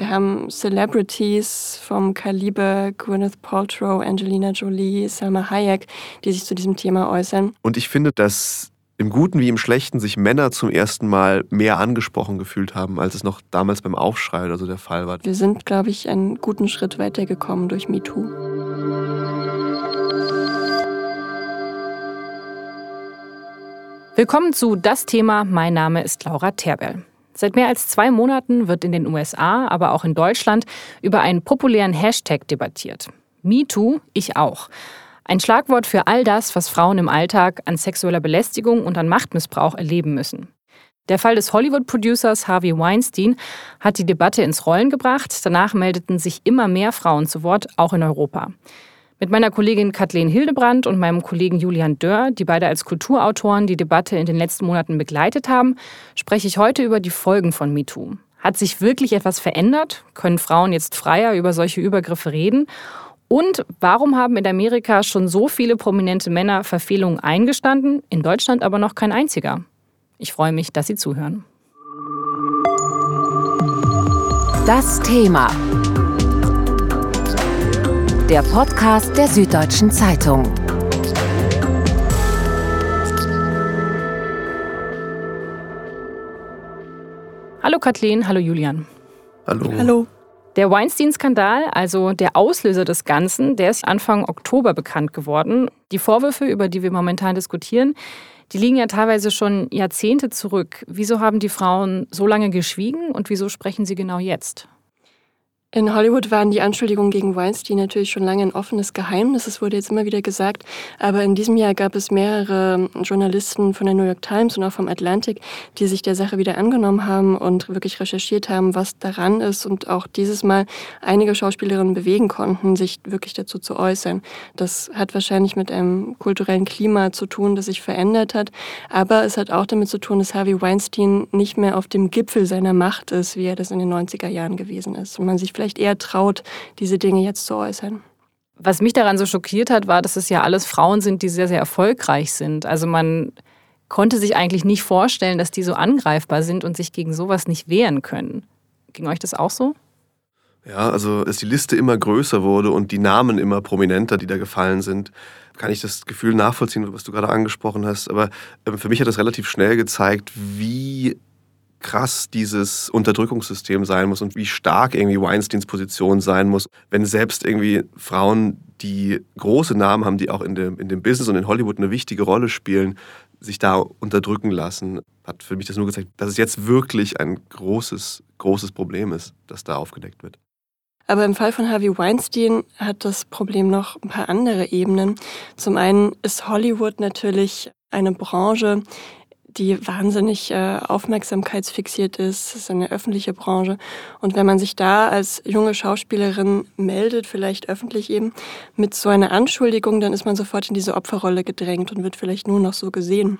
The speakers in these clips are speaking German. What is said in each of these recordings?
Wir haben Celebrities vom Kaliber Gwyneth Paltrow, Angelina Jolie, Selma Hayek, die sich zu diesem Thema äußern. Und ich finde, dass im Guten wie im Schlechten sich Männer zum ersten Mal mehr angesprochen gefühlt haben, als es noch damals beim Aufschrei oder so der Fall war. Wir sind, glaube ich, einen guten Schritt weitergekommen durch MeToo. Willkommen zu Das Thema. Mein Name ist Laura Terberl. Seit mehr als zwei Monaten wird in den USA, aber auch in Deutschland über einen populären Hashtag debattiert. MeToo, ich auch. Ein Schlagwort für all das, was Frauen im Alltag an sexueller Belästigung und an Machtmissbrauch erleben müssen. Der Fall des Hollywood-Producers Harvey Weinstein hat die Debatte ins Rollen gebracht. Danach meldeten sich immer mehr Frauen zu Wort, auch in Europa. Mit meiner Kollegin Kathleen Hildebrand und meinem Kollegen Julian Dörr, die beide als Kulturautoren die Debatte in den letzten Monaten begleitet haben, spreche ich heute über die Folgen von MeToo. Hat sich wirklich etwas verändert? Können Frauen jetzt freier über solche Übergriffe reden? Und warum haben in Amerika schon so viele prominente Männer Verfehlungen eingestanden, in Deutschland aber noch kein einziger? Ich freue mich, dass Sie zuhören. Das Thema der Podcast der Süddeutschen Zeitung. Hallo Kathleen, hallo Julian. Hallo. Hallo. Der Weinstein-Skandal, also der Auslöser des Ganzen, der ist Anfang Oktober bekannt geworden. Die Vorwürfe, über die wir momentan diskutieren, die liegen ja teilweise schon Jahrzehnte zurück. Wieso haben die Frauen so lange geschwiegen und wieso sprechen sie genau jetzt? In Hollywood waren die Anschuldigungen gegen Weinstein natürlich schon lange ein offenes Geheimnis. Es wurde jetzt immer wieder gesagt. Aber in diesem Jahr gab es mehrere Journalisten von der New York Times und auch vom Atlantic, die sich der Sache wieder angenommen haben und wirklich recherchiert haben, was daran ist und auch dieses Mal einige Schauspielerinnen bewegen konnten, sich wirklich dazu zu äußern. Das hat wahrscheinlich mit einem kulturellen Klima zu tun, das sich verändert hat. Aber es hat auch damit zu tun, dass Harvey Weinstein nicht mehr auf dem Gipfel seiner Macht ist, wie er das in den 90er Jahren gewesen ist. Und man sich vielleicht eher traut, diese Dinge jetzt zu äußern. Was mich daran so schockiert hat, war, dass es ja alles Frauen sind, die sehr, sehr erfolgreich sind. Also man konnte sich eigentlich nicht vorstellen, dass die so angreifbar sind und sich gegen sowas nicht wehren können. Ging euch das auch so? Ja, also als die Liste immer größer wurde und die Namen immer prominenter, die da gefallen sind, kann ich das Gefühl nachvollziehen, was du gerade angesprochen hast. Aber ähm, für mich hat das relativ schnell gezeigt, wie krass dieses Unterdrückungssystem sein muss und wie stark irgendwie Weinsteins Position sein muss, wenn selbst irgendwie Frauen, die große Namen haben, die auch in dem, in dem Business und in Hollywood eine wichtige Rolle spielen, sich da unterdrücken lassen, hat für mich das nur gezeigt, dass es jetzt wirklich ein großes, großes Problem ist, das da aufgedeckt wird. Aber im Fall von Harvey Weinstein hat das Problem noch ein paar andere Ebenen. Zum einen ist Hollywood natürlich eine Branche, die wahnsinnig äh, aufmerksamkeitsfixiert ist. Das ist eine öffentliche Branche. Und wenn man sich da als junge Schauspielerin meldet, vielleicht öffentlich eben, mit so einer Anschuldigung, dann ist man sofort in diese Opferrolle gedrängt und wird vielleicht nur noch so gesehen.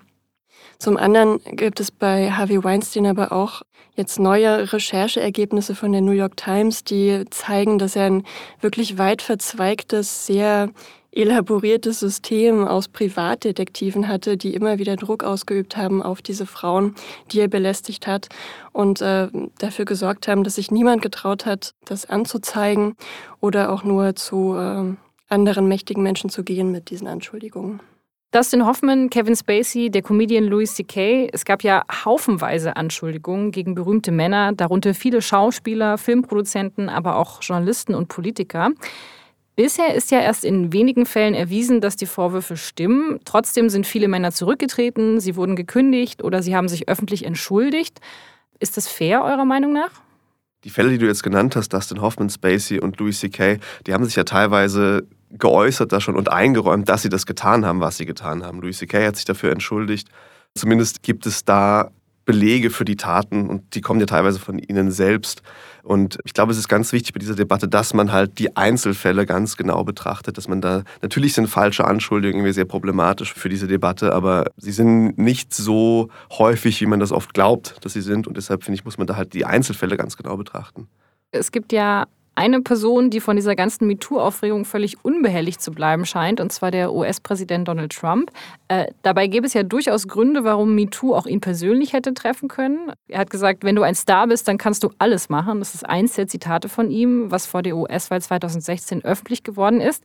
Zum anderen gibt es bei Harvey Weinstein aber auch jetzt neue Rechercheergebnisse von der New York Times, die zeigen, dass er ein wirklich weit verzweigtes, sehr elaboriertes System aus Privatdetektiven hatte, die immer wieder Druck ausgeübt haben auf diese Frauen, die er belästigt hat und äh, dafür gesorgt haben, dass sich niemand getraut hat, das anzuzeigen oder auch nur zu äh, anderen mächtigen Menschen zu gehen mit diesen Anschuldigungen. Dustin Hoffman, Kevin Spacey, der Comedian Louis C.K. Es gab ja haufenweise Anschuldigungen gegen berühmte Männer, darunter viele Schauspieler, Filmproduzenten, aber auch Journalisten und Politiker. Bisher ist ja erst in wenigen Fällen erwiesen, dass die Vorwürfe stimmen. Trotzdem sind viele Männer zurückgetreten, sie wurden gekündigt oder sie haben sich öffentlich entschuldigt. Ist das fair eurer Meinung nach? Die Fälle, die du jetzt genannt hast, Dustin Hoffman, Spacey und Louis C.K., die haben sich ja teilweise geäußert da schon und eingeräumt, dass sie das getan haben, was sie getan haben. Louis C.K. hat sich dafür entschuldigt. Zumindest gibt es da Belege für die Taten und die kommen ja teilweise von ihnen selbst. Und ich glaube, es ist ganz wichtig bei dieser Debatte, dass man halt die Einzelfälle ganz genau betrachtet, dass man da, natürlich sind falsche Anschuldigungen sehr problematisch für diese Debatte, aber sie sind nicht so häufig, wie man das oft glaubt, dass sie sind. Und deshalb finde ich, muss man da halt die Einzelfälle ganz genau betrachten. Es gibt ja eine Person, die von dieser ganzen MeToo-Aufregung völlig unbehelligt zu bleiben scheint, und zwar der US-Präsident Donald Trump. Äh, dabei gäbe es ja durchaus Gründe, warum MeToo auch ihn persönlich hätte treffen können. Er hat gesagt, wenn du ein Star bist, dann kannst du alles machen. Das ist eins der Zitate von ihm, was vor der US-Wahl 2016 öffentlich geworden ist.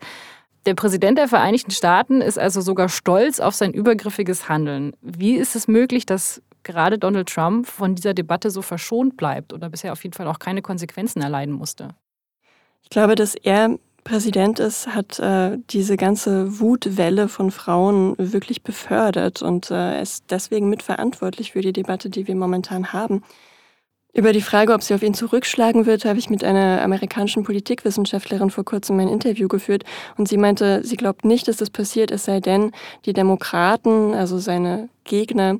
Der Präsident der Vereinigten Staaten ist also sogar stolz auf sein übergriffiges Handeln. Wie ist es möglich, dass gerade Donald Trump von dieser Debatte so verschont bleibt oder bisher auf jeden Fall auch keine Konsequenzen erleiden musste? Ich glaube, dass er Präsident ist, hat äh, diese ganze Wutwelle von Frauen wirklich befördert und äh, ist deswegen mitverantwortlich für die Debatte, die wir momentan haben. Über die Frage, ob sie auf ihn zurückschlagen wird, habe ich mit einer amerikanischen Politikwissenschaftlerin vor kurzem ein Interview geführt und sie meinte, sie glaubt nicht, dass das passiert, es sei denn, die Demokraten, also seine Gegner,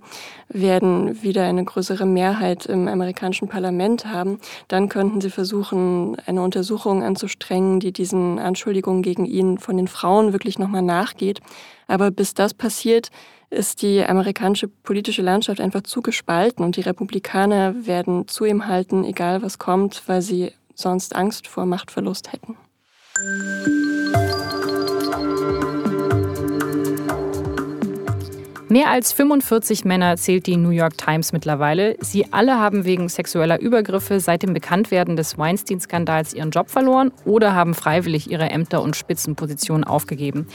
werden wieder eine größere Mehrheit im amerikanischen Parlament haben. Dann könnten sie versuchen, eine Untersuchung anzustrengen, die diesen Anschuldigungen gegen ihn von den Frauen wirklich nochmal nachgeht. Aber bis das passiert, ist die amerikanische politische Landschaft einfach zu gespalten und die Republikaner werden zu ihm halten, egal was kommt, weil sie sonst Angst vor Machtverlust hätten. Mehr als 45 Männer zählt die New York Times mittlerweile. Sie alle haben wegen sexueller Übergriffe seit dem Bekanntwerden des Weinstein-Skandals ihren Job verloren oder haben freiwillig ihre Ämter und Spitzenpositionen aufgegeben.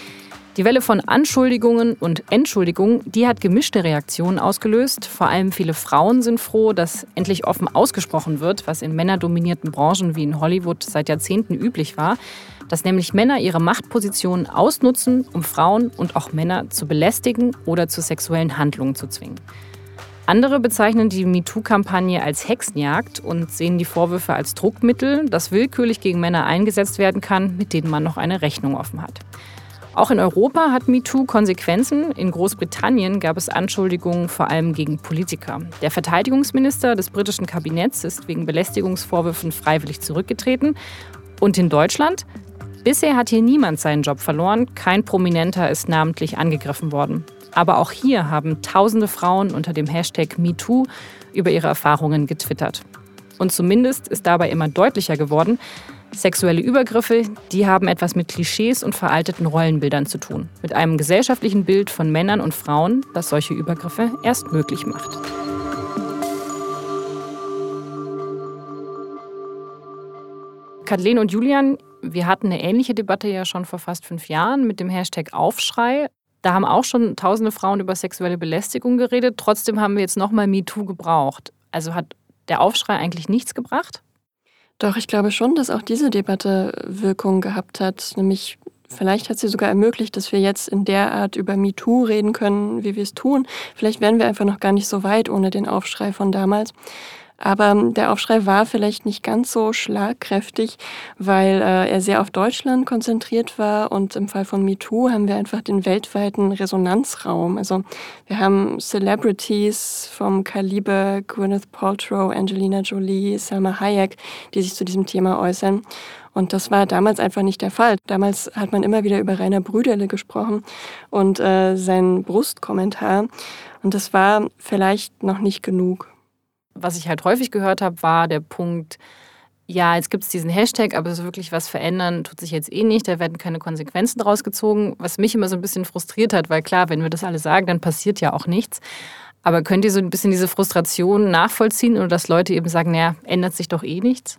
Die Welle von Anschuldigungen und Entschuldigungen, die hat gemischte Reaktionen ausgelöst. Vor allem viele Frauen sind froh, dass endlich offen ausgesprochen wird, was in männerdominierten Branchen wie in Hollywood seit Jahrzehnten üblich war, dass nämlich Männer ihre Machtpositionen ausnutzen, um Frauen und auch Männer zu belästigen oder zu sexuellen Handlungen zu zwingen. Andere bezeichnen die MeToo-Kampagne als Hexenjagd und sehen die Vorwürfe als Druckmittel, das willkürlich gegen Männer eingesetzt werden kann, mit denen man noch eine Rechnung offen hat. Auch in Europa hat MeToo Konsequenzen. In Großbritannien gab es Anschuldigungen vor allem gegen Politiker. Der Verteidigungsminister des britischen Kabinetts ist wegen Belästigungsvorwürfen freiwillig zurückgetreten. Und in Deutschland? Bisher hat hier niemand seinen Job verloren, kein Prominenter ist namentlich angegriffen worden. Aber auch hier haben tausende Frauen unter dem Hashtag MeToo über ihre Erfahrungen getwittert. Und zumindest ist dabei immer deutlicher geworden, Sexuelle Übergriffe, die haben etwas mit Klischees und veralteten Rollenbildern zu tun. Mit einem gesellschaftlichen Bild von Männern und Frauen, das solche Übergriffe erst möglich macht. Kathleen und Julian, wir hatten eine ähnliche Debatte ja schon vor fast fünf Jahren mit dem Hashtag Aufschrei. Da haben auch schon tausende Frauen über sexuelle Belästigung geredet. Trotzdem haben wir jetzt nochmal MeToo gebraucht. Also hat der Aufschrei eigentlich nichts gebracht? Doch, ich glaube schon, dass auch diese Debatte Wirkung gehabt hat. Nämlich, vielleicht hat sie sogar ermöglicht, dass wir jetzt in der Art über MeToo reden können, wie wir es tun. Vielleicht wären wir einfach noch gar nicht so weit ohne den Aufschrei von damals. Aber der Aufschrei war vielleicht nicht ganz so schlagkräftig, weil äh, er sehr auf Deutschland konzentriert war. Und im Fall von MeToo haben wir einfach den weltweiten Resonanzraum. Also wir haben Celebrities vom Kaliber Gwyneth Paltrow, Angelina Jolie, Selma Hayek, die sich zu diesem Thema äußern. Und das war damals einfach nicht der Fall. Damals hat man immer wieder über Rainer Brüderle gesprochen und äh, sein Brustkommentar. Und das war vielleicht noch nicht genug was ich halt häufig gehört habe, war der Punkt, ja, jetzt gibt es diesen Hashtag, aber so wirklich was verändern tut sich jetzt eh nicht, da werden keine Konsequenzen draus gezogen, was mich immer so ein bisschen frustriert hat, weil klar, wenn wir das alle sagen, dann passiert ja auch nichts. Aber könnt ihr so ein bisschen diese Frustration nachvollziehen oder dass Leute eben sagen, naja, ändert sich doch eh nichts?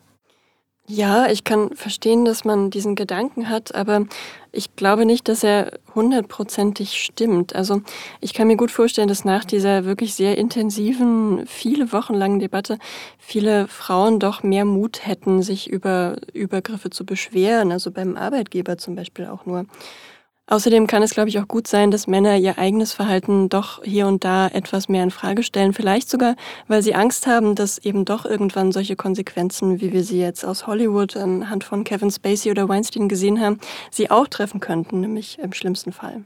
Ja, ich kann verstehen, dass man diesen Gedanken hat, aber ich glaube nicht, dass er hundertprozentig stimmt. Also ich kann mir gut vorstellen, dass nach dieser wirklich sehr intensiven, viele Wochen langen Debatte viele Frauen doch mehr Mut hätten, sich über Übergriffe zu beschweren, also beim Arbeitgeber zum Beispiel auch nur. Außerdem kann es, glaube ich, auch gut sein, dass Männer ihr eigenes Verhalten doch hier und da etwas mehr in Frage stellen. Vielleicht sogar, weil sie Angst haben, dass eben doch irgendwann solche Konsequenzen, wie wir sie jetzt aus Hollywood anhand von Kevin Spacey oder Weinstein gesehen haben, sie auch treffen könnten, nämlich im schlimmsten Fall.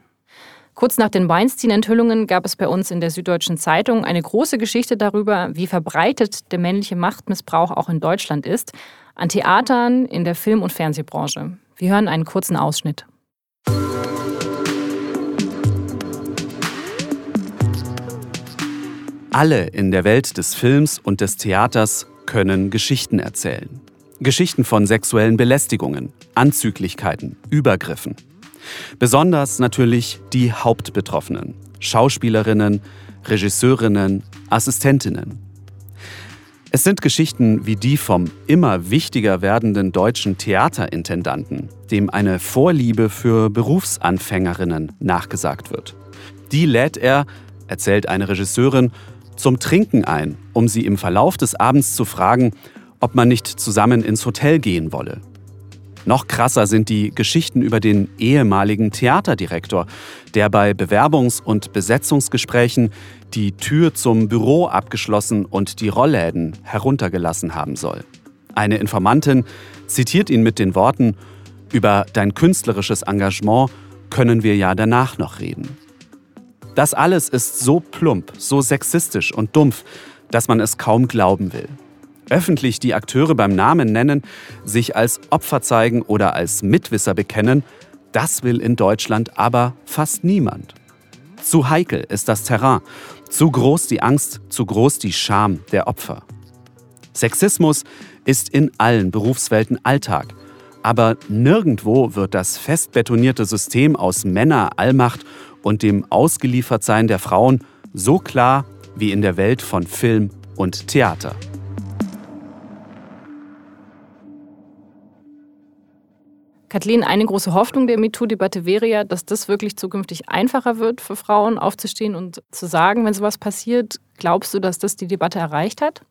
Kurz nach den Weinstein-Enthüllungen gab es bei uns in der Süddeutschen Zeitung eine große Geschichte darüber, wie verbreitet der männliche Machtmissbrauch auch in Deutschland ist, an Theatern, in der Film- und Fernsehbranche. Wir hören einen kurzen Ausschnitt. Alle in der Welt des Films und des Theaters können Geschichten erzählen. Geschichten von sexuellen Belästigungen, Anzüglichkeiten, Übergriffen. Besonders natürlich die Hauptbetroffenen, Schauspielerinnen, Regisseurinnen, Assistentinnen. Es sind Geschichten wie die vom immer wichtiger werdenden deutschen Theaterintendanten, dem eine Vorliebe für Berufsanfängerinnen nachgesagt wird. Die lädt er, erzählt eine Regisseurin, zum Trinken ein, um sie im Verlauf des Abends zu fragen, ob man nicht zusammen ins Hotel gehen wolle. Noch krasser sind die Geschichten über den ehemaligen Theaterdirektor, der bei Bewerbungs- und Besetzungsgesprächen die Tür zum Büro abgeschlossen und die Rollläden heruntergelassen haben soll. Eine Informantin zitiert ihn mit den Worten, über dein künstlerisches Engagement können wir ja danach noch reden. Das alles ist so plump, so sexistisch und dumpf, dass man es kaum glauben will öffentlich die Akteure beim Namen nennen, sich als Opfer zeigen oder als Mitwisser bekennen, das will in Deutschland aber fast niemand. Zu heikel ist das Terrain, zu groß die Angst, zu groß die Scham der Opfer. Sexismus ist in allen Berufswelten Alltag, aber nirgendwo wird das fest betonierte System aus Männer, Allmacht und dem Ausgeliefertsein der Frauen so klar wie in der Welt von Film und Theater. Kathleen, eine große Hoffnung der MeToo-Debatte wäre ja, dass das wirklich zukünftig einfacher wird für Frauen aufzustehen und zu sagen, wenn sowas passiert. Glaubst du, dass das die Debatte erreicht hat?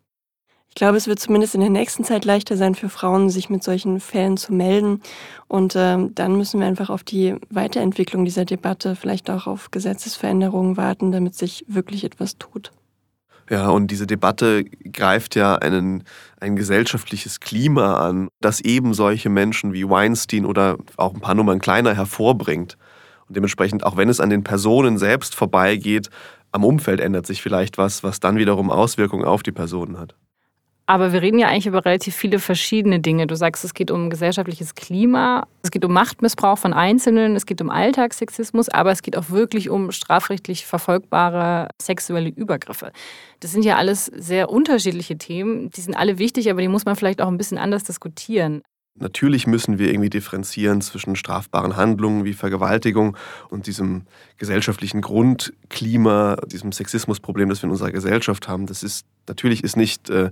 Ich glaube, es wird zumindest in der nächsten Zeit leichter sein für Frauen, sich mit solchen Fällen zu melden. Und ähm, dann müssen wir einfach auf die Weiterentwicklung dieser Debatte, vielleicht auch auf Gesetzesveränderungen warten, damit sich wirklich etwas tut. Ja, und diese Debatte greift ja einen, ein gesellschaftliches Klima an, das eben solche Menschen wie Weinstein oder auch ein paar Nummern kleiner hervorbringt. Und dementsprechend, auch wenn es an den Personen selbst vorbeigeht, am Umfeld ändert sich vielleicht was, was dann wiederum Auswirkungen auf die Personen hat. Aber wir reden ja eigentlich über relativ viele verschiedene Dinge. Du sagst, es geht um gesellschaftliches Klima, es geht um Machtmissbrauch von Einzelnen, es geht um Alltagssexismus, aber es geht auch wirklich um strafrechtlich verfolgbare sexuelle Übergriffe. Das sind ja alles sehr unterschiedliche Themen. Die sind alle wichtig, aber die muss man vielleicht auch ein bisschen anders diskutieren. Natürlich müssen wir irgendwie differenzieren zwischen strafbaren Handlungen wie Vergewaltigung und diesem gesellschaftlichen Grundklima, diesem Sexismusproblem, das wir in unserer Gesellschaft haben. Das ist natürlich ist nicht äh,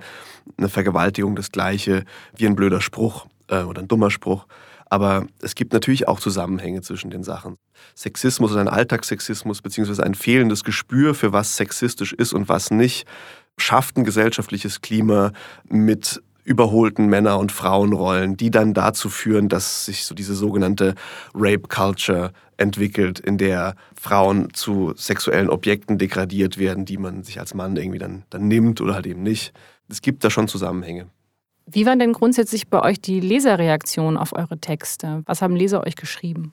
eine Vergewaltigung das gleiche wie ein blöder Spruch äh, oder ein dummer Spruch. Aber es gibt natürlich auch Zusammenhänge zwischen den Sachen. Sexismus oder ein Alltagssexismus beziehungsweise ein fehlendes Gespür für was sexistisch ist und was nicht, schafft ein gesellschaftliches Klima mit überholten Männer- und Frauenrollen, die dann dazu führen, dass sich so diese sogenannte Rape Culture entwickelt, in der Frauen zu sexuellen Objekten degradiert werden, die man sich als Mann irgendwie dann, dann nimmt oder halt eben nicht. Es gibt da schon Zusammenhänge. Wie waren denn grundsätzlich bei euch die Leserreaktionen auf eure Texte? Was haben Leser euch geschrieben?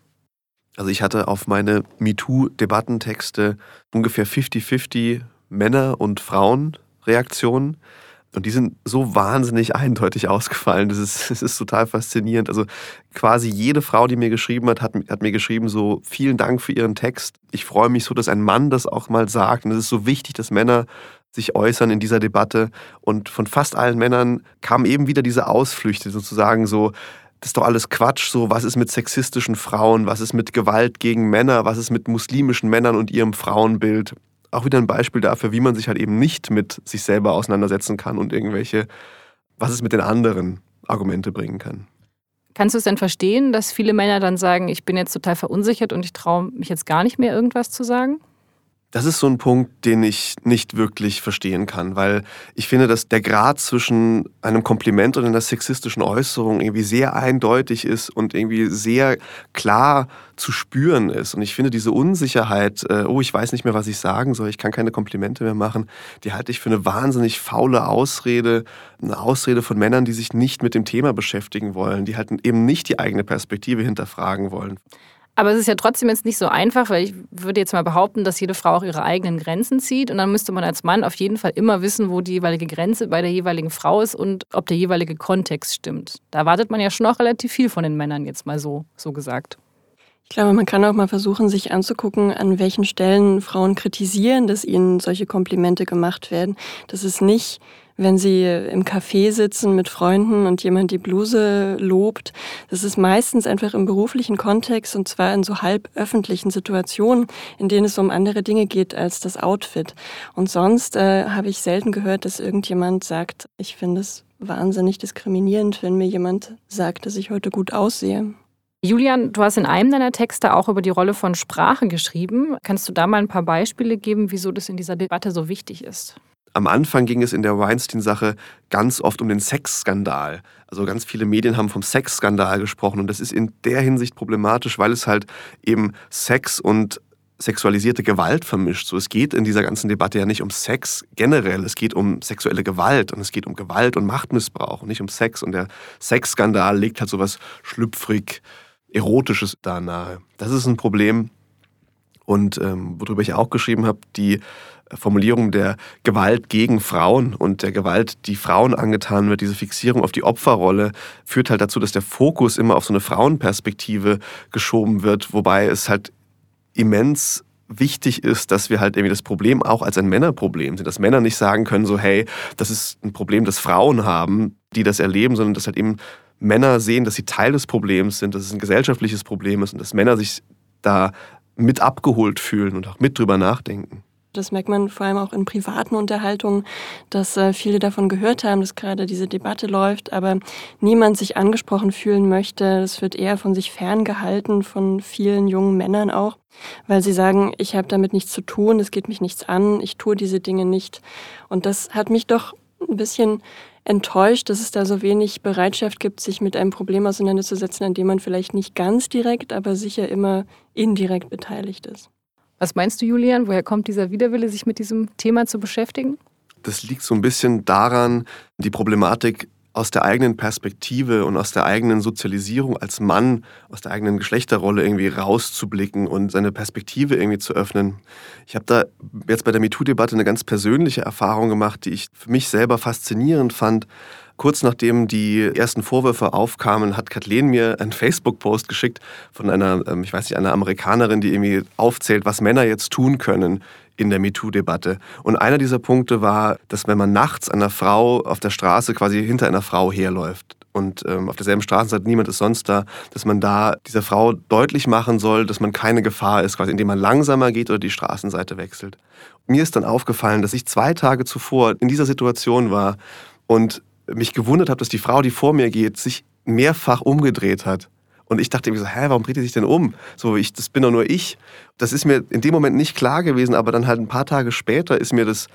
Also ich hatte auf meine MeToo-Debattentexte ungefähr 50-50 Männer- und Frauenreaktionen. Und die sind so wahnsinnig eindeutig ausgefallen. Das ist, das ist total faszinierend. Also quasi jede Frau, die mir geschrieben hat, hat, hat mir geschrieben, so vielen Dank für Ihren Text. Ich freue mich so, dass ein Mann das auch mal sagt. Und es ist so wichtig, dass Männer sich äußern in dieser Debatte. Und von fast allen Männern kamen eben wieder diese Ausflüchte, sozusagen so, das ist doch alles Quatsch, so was ist mit sexistischen Frauen, was ist mit Gewalt gegen Männer, was ist mit muslimischen Männern und ihrem Frauenbild auch wieder ein Beispiel dafür, wie man sich halt eben nicht mit sich selber auseinandersetzen kann und irgendwelche, was es mit den anderen Argumente bringen kann. Kannst du es denn verstehen, dass viele Männer dann sagen, ich bin jetzt total verunsichert und ich traue mich jetzt gar nicht mehr irgendwas zu sagen? Das ist so ein Punkt, den ich nicht wirklich verstehen kann, weil ich finde, dass der Grad zwischen einem Kompliment und einer sexistischen Äußerung irgendwie sehr eindeutig ist und irgendwie sehr klar zu spüren ist. Und ich finde diese Unsicherheit, äh, oh, ich weiß nicht mehr, was ich sagen soll, ich kann keine Komplimente mehr machen, die halte ich für eine wahnsinnig faule Ausrede, eine Ausrede von Männern, die sich nicht mit dem Thema beschäftigen wollen, die halt eben nicht die eigene Perspektive hinterfragen wollen. Aber es ist ja trotzdem jetzt nicht so einfach, weil ich würde jetzt mal behaupten, dass jede Frau auch ihre eigenen Grenzen zieht. Und dann müsste man als Mann auf jeden Fall immer wissen, wo die jeweilige Grenze bei der jeweiligen Frau ist und ob der jeweilige Kontext stimmt. Da erwartet man ja schon auch relativ viel von den Männern, jetzt mal so, so gesagt. Ich glaube, man kann auch mal versuchen, sich anzugucken, an welchen Stellen Frauen kritisieren, dass ihnen solche Komplimente gemacht werden. Das ist nicht wenn sie im Café sitzen mit Freunden und jemand die Bluse lobt. Das ist meistens einfach im beruflichen Kontext und zwar in so halb öffentlichen Situationen, in denen es um andere Dinge geht als das Outfit. Und sonst äh, habe ich selten gehört, dass irgendjemand sagt, ich finde es wahnsinnig diskriminierend, wenn mir jemand sagt, dass ich heute gut aussehe. Julian, du hast in einem deiner Texte auch über die Rolle von Sprache geschrieben. Kannst du da mal ein paar Beispiele geben, wieso das in dieser Debatte so wichtig ist? Am Anfang ging es in der Weinstein-Sache ganz oft um den Sexskandal. Also ganz viele Medien haben vom Sexskandal gesprochen und das ist in der Hinsicht problematisch, weil es halt eben Sex und sexualisierte Gewalt vermischt. So, es geht in dieser ganzen Debatte ja nicht um Sex generell, es geht um sexuelle Gewalt und es geht um Gewalt und Machtmissbrauch und nicht um Sex. Und der Sexskandal legt halt sowas schlüpfrig, Erotisches da nahe. Das ist ein Problem. Und ähm, worüber ich auch geschrieben habe, die Formulierung der Gewalt gegen Frauen und der Gewalt, die Frauen angetan wird, diese Fixierung auf die Opferrolle, führt halt dazu, dass der Fokus immer auf so eine Frauenperspektive geschoben wird, wobei es halt immens wichtig ist, dass wir halt irgendwie das Problem auch als ein Männerproblem sehen, dass Männer nicht sagen können, so hey, das ist ein Problem, das Frauen haben, die das erleben, sondern dass halt eben Männer sehen, dass sie Teil des Problems sind, dass es ein gesellschaftliches Problem ist und dass Männer sich da mit abgeholt fühlen und auch mit drüber nachdenken. Das merkt man vor allem auch in privaten Unterhaltungen, dass äh, viele davon gehört haben, dass gerade diese Debatte läuft, aber niemand sich angesprochen fühlen möchte. Es wird eher von sich ferngehalten, von vielen jungen Männern auch, weil sie sagen, ich habe damit nichts zu tun, es geht mich nichts an, ich tue diese Dinge nicht. Und das hat mich doch ein bisschen enttäuscht, dass es da so wenig Bereitschaft gibt, sich mit einem Problem auseinanderzusetzen, an dem man vielleicht nicht ganz direkt, aber sicher immer indirekt beteiligt ist. Was meinst du, Julian? Woher kommt dieser Widerwille, sich mit diesem Thema zu beschäftigen? Das liegt so ein bisschen daran, die Problematik aus der eigenen Perspektive und aus der eigenen Sozialisierung als Mann, aus der eigenen Geschlechterrolle irgendwie rauszublicken und seine Perspektive irgendwie zu öffnen. Ich habe da jetzt bei der MeToo-Debatte eine ganz persönliche Erfahrung gemacht, die ich für mich selber faszinierend fand. Kurz nachdem die ersten Vorwürfe aufkamen, hat Kathleen mir einen Facebook-Post geschickt von einer, ähm, ich weiß nicht, einer Amerikanerin, die irgendwie aufzählt, was Männer jetzt tun können in der MeToo-Debatte. Und einer dieser Punkte war, dass wenn man nachts einer Frau auf der Straße quasi hinter einer Frau herläuft und ähm, auf derselben Straßenseite niemand ist sonst da, dass man da dieser Frau deutlich machen soll, dass man keine Gefahr ist, quasi indem man langsamer geht oder die Straßenseite wechselt. Mir ist dann aufgefallen, dass ich zwei Tage zuvor in dieser Situation war und mich gewundert habe, dass die Frau, die vor mir geht, sich mehrfach umgedreht hat. Und ich dachte mir so, hä, warum dreht die sich denn um? So, ich, das bin doch nur ich. Das ist mir in dem Moment nicht klar gewesen, aber dann halt ein paar Tage später ist mir das,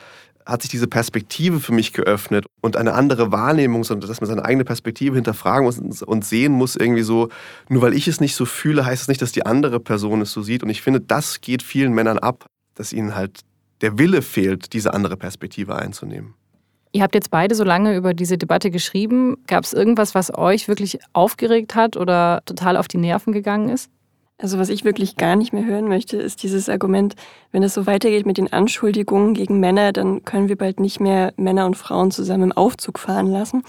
hat sich diese Perspektive für mich geöffnet und eine andere Wahrnehmung, dass man seine eigene Perspektive hinterfragen muss und sehen muss, irgendwie so, nur weil ich es nicht so fühle, heißt es nicht, dass die andere Person es so sieht. Und ich finde, das geht vielen Männern ab, dass ihnen halt der Wille fehlt, diese andere Perspektive einzunehmen. Ihr habt jetzt beide so lange über diese Debatte geschrieben. Gab es irgendwas, was euch wirklich aufgeregt hat oder total auf die Nerven gegangen ist? Also was ich wirklich gar nicht mehr hören möchte, ist dieses Argument, wenn es so weitergeht mit den Anschuldigungen gegen Männer, dann können wir bald nicht mehr Männer und Frauen zusammen im Aufzug fahren lassen.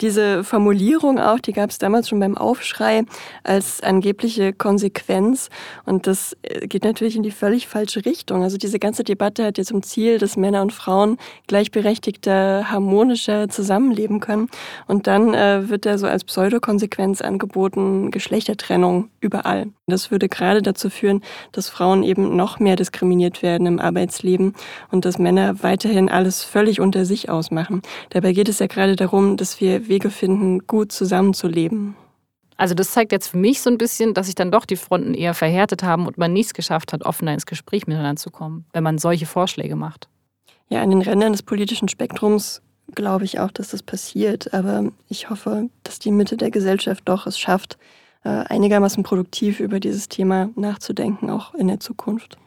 Diese Formulierung auch, die gab es damals schon beim Aufschrei als angebliche Konsequenz. Und das äh, geht natürlich in die völlig falsche Richtung. Also diese ganze Debatte hat ja zum Ziel, dass Männer und Frauen gleichberechtigter, harmonischer zusammenleben können. Und dann äh, wird da so als Pseudokonsequenz angeboten, Geschlechtertrennung überall. Das würde gerade dazu führen, dass Frauen eben noch mehr diskriminiert werden im Arbeitsleben und dass Männer weiterhin alles völlig unter sich ausmachen. Dabei geht es ja gerade darum, dass wir Wege finden, gut zusammenzuleben. Also das zeigt jetzt für mich so ein bisschen, dass sich dann doch die Fronten eher verhärtet haben und man nichts geschafft hat, offener ins Gespräch miteinander zu kommen, wenn man solche Vorschläge macht. Ja, an den Rändern des politischen Spektrums glaube ich auch, dass das passiert. Aber ich hoffe, dass die Mitte der Gesellschaft doch es schafft, äh, einigermaßen produktiv über dieses Thema nachzudenken, auch in der Zukunft.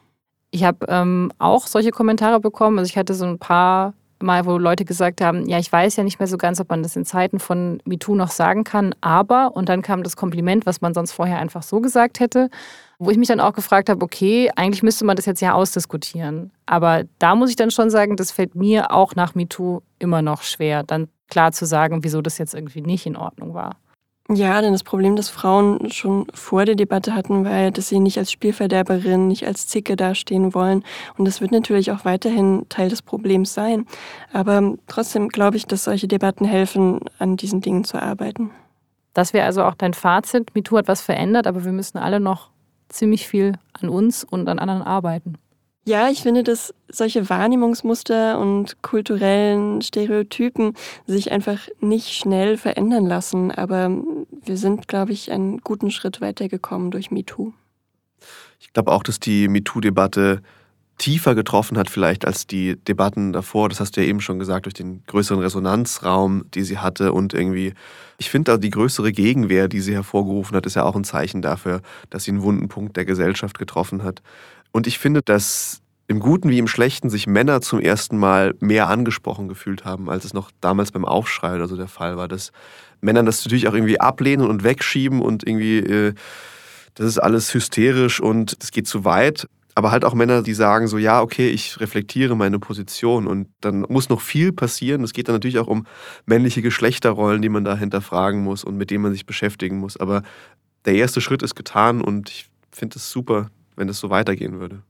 Ich habe ähm, auch solche Kommentare bekommen. Also ich hatte so ein paar Mal, wo Leute gesagt haben, ja, ich weiß ja nicht mehr so ganz, ob man das in Zeiten von MeToo noch sagen kann, aber, und dann kam das Kompliment, was man sonst vorher einfach so gesagt hätte, wo ich mich dann auch gefragt habe, okay, eigentlich müsste man das jetzt ja ausdiskutieren. Aber da muss ich dann schon sagen, das fällt mir auch nach MeToo immer noch schwer, dann klar zu sagen, wieso das jetzt irgendwie nicht in Ordnung war. Ja, denn das Problem, das Frauen schon vor der Debatte hatten, war, dass sie nicht als Spielverderberin, nicht als Zicke dastehen wollen. Und das wird natürlich auch weiterhin Teil des Problems sein. Aber trotzdem glaube ich, dass solche Debatten helfen, an diesen Dingen zu arbeiten. Das wäre also auch dein Fazit. MeToo hat was verändert, aber wir müssen alle noch ziemlich viel an uns und an anderen arbeiten. Ja, ich finde, dass solche Wahrnehmungsmuster und kulturellen Stereotypen sich einfach nicht schnell verändern lassen. Aber wir sind, glaube ich, einen guten Schritt weitergekommen durch MeToo. Ich glaube auch, dass die MeToo-Debatte tiefer getroffen hat vielleicht als die Debatten davor. Das hast du ja eben schon gesagt, durch den größeren Resonanzraum, die sie hatte und irgendwie, ich finde die größere Gegenwehr, die sie hervorgerufen hat, ist ja auch ein Zeichen dafür, dass sie einen wunden Punkt der Gesellschaft getroffen hat. Und ich finde, dass im Guten wie im Schlechten sich Männer zum ersten Mal mehr angesprochen gefühlt haben, als es noch damals beim Aufschrei oder so der Fall war. Dass Männer das natürlich auch irgendwie ablehnen und wegschieben und irgendwie, äh, das ist alles hysterisch und es geht zu weit. Aber halt auch Männer, die sagen so, ja, okay, ich reflektiere meine Position und dann muss noch viel passieren. Es geht dann natürlich auch um männliche Geschlechterrollen, die man da hinterfragen muss und mit denen man sich beschäftigen muss. Aber der erste Schritt ist getan und ich finde es super, wenn es so weitergehen würde.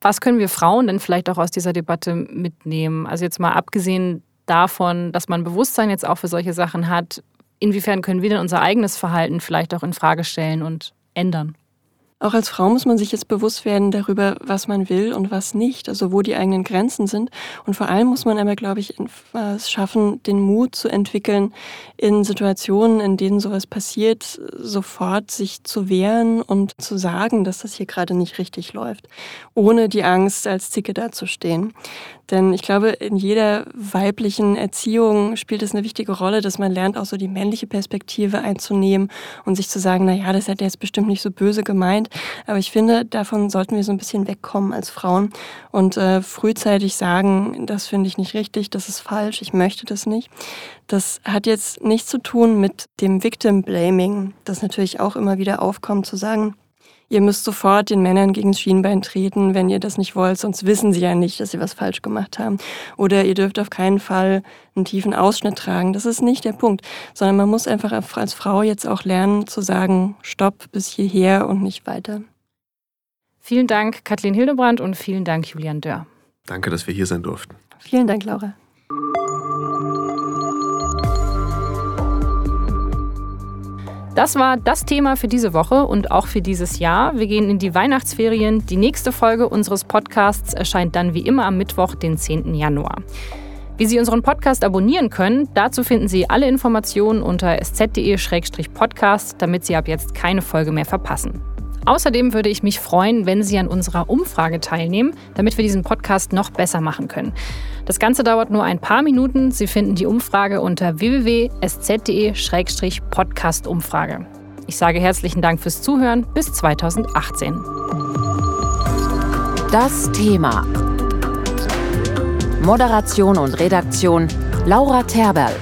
Was können wir Frauen denn vielleicht auch aus dieser Debatte mitnehmen? Also jetzt mal abgesehen davon, dass man Bewusstsein jetzt auch für solche Sachen hat, inwiefern können wir denn unser eigenes Verhalten vielleicht auch in Frage stellen und ändern? Auch als Frau muss man sich jetzt bewusst werden darüber, was man will und was nicht, also wo die eigenen Grenzen sind. Und vor allem muss man aber, glaube ich, es schaffen, den Mut zu entwickeln, in Situationen, in denen sowas passiert, sofort sich zu wehren und zu sagen, dass das hier gerade nicht richtig läuft, ohne die Angst, als Zicke dazustehen. Denn ich glaube, in jeder weiblichen Erziehung spielt es eine wichtige Rolle, dass man lernt, auch so die männliche Perspektive einzunehmen und sich zu sagen, na ja, das hat er jetzt bestimmt nicht so böse gemeint. Aber ich finde, davon sollten wir so ein bisschen wegkommen als Frauen und äh, frühzeitig sagen, das finde ich nicht richtig, das ist falsch, ich möchte das nicht. Das hat jetzt nichts zu tun mit dem Victim Blaming, das natürlich auch immer wieder aufkommt, zu sagen, ihr müsst sofort den Männern gegen das Schienbein treten, wenn ihr das nicht wollt, sonst wissen sie ja nicht, dass sie was falsch gemacht haben. Oder ihr dürft auf keinen Fall einen tiefen Ausschnitt tragen. Das ist nicht der Punkt, sondern man muss einfach als Frau jetzt auch lernen zu sagen, stopp bis hierher und nicht weiter. Vielen Dank, Kathleen Hildebrand und vielen Dank, Julian Dörr. Danke, dass wir hier sein durften. Vielen Dank, Laura. Das war das Thema für diese Woche und auch für dieses Jahr. Wir gehen in die Weihnachtsferien. Die nächste Folge unseres Podcasts erscheint dann wie immer am Mittwoch, den 10. Januar. Wie Sie unseren Podcast abonnieren können, dazu finden Sie alle Informationen unter sz.de-podcast, damit Sie ab jetzt keine Folge mehr verpassen. Außerdem würde ich mich freuen, wenn Sie an unserer Umfrage teilnehmen, damit wir diesen Podcast noch besser machen können. Das Ganze dauert nur ein paar Minuten. Sie finden die Umfrage unter www.sz.de-podcast-Umfrage. Ich sage herzlichen Dank fürs Zuhören. Bis 2018. Das Thema. Moderation und Redaktion Laura Terberl.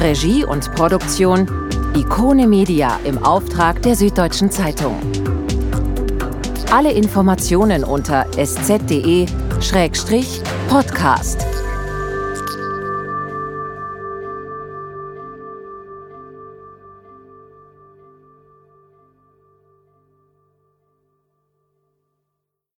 Regie und Produktion Ikone Media im Auftrag der Süddeutschen Zeitung. Alle Informationen unter sz.de-podcast.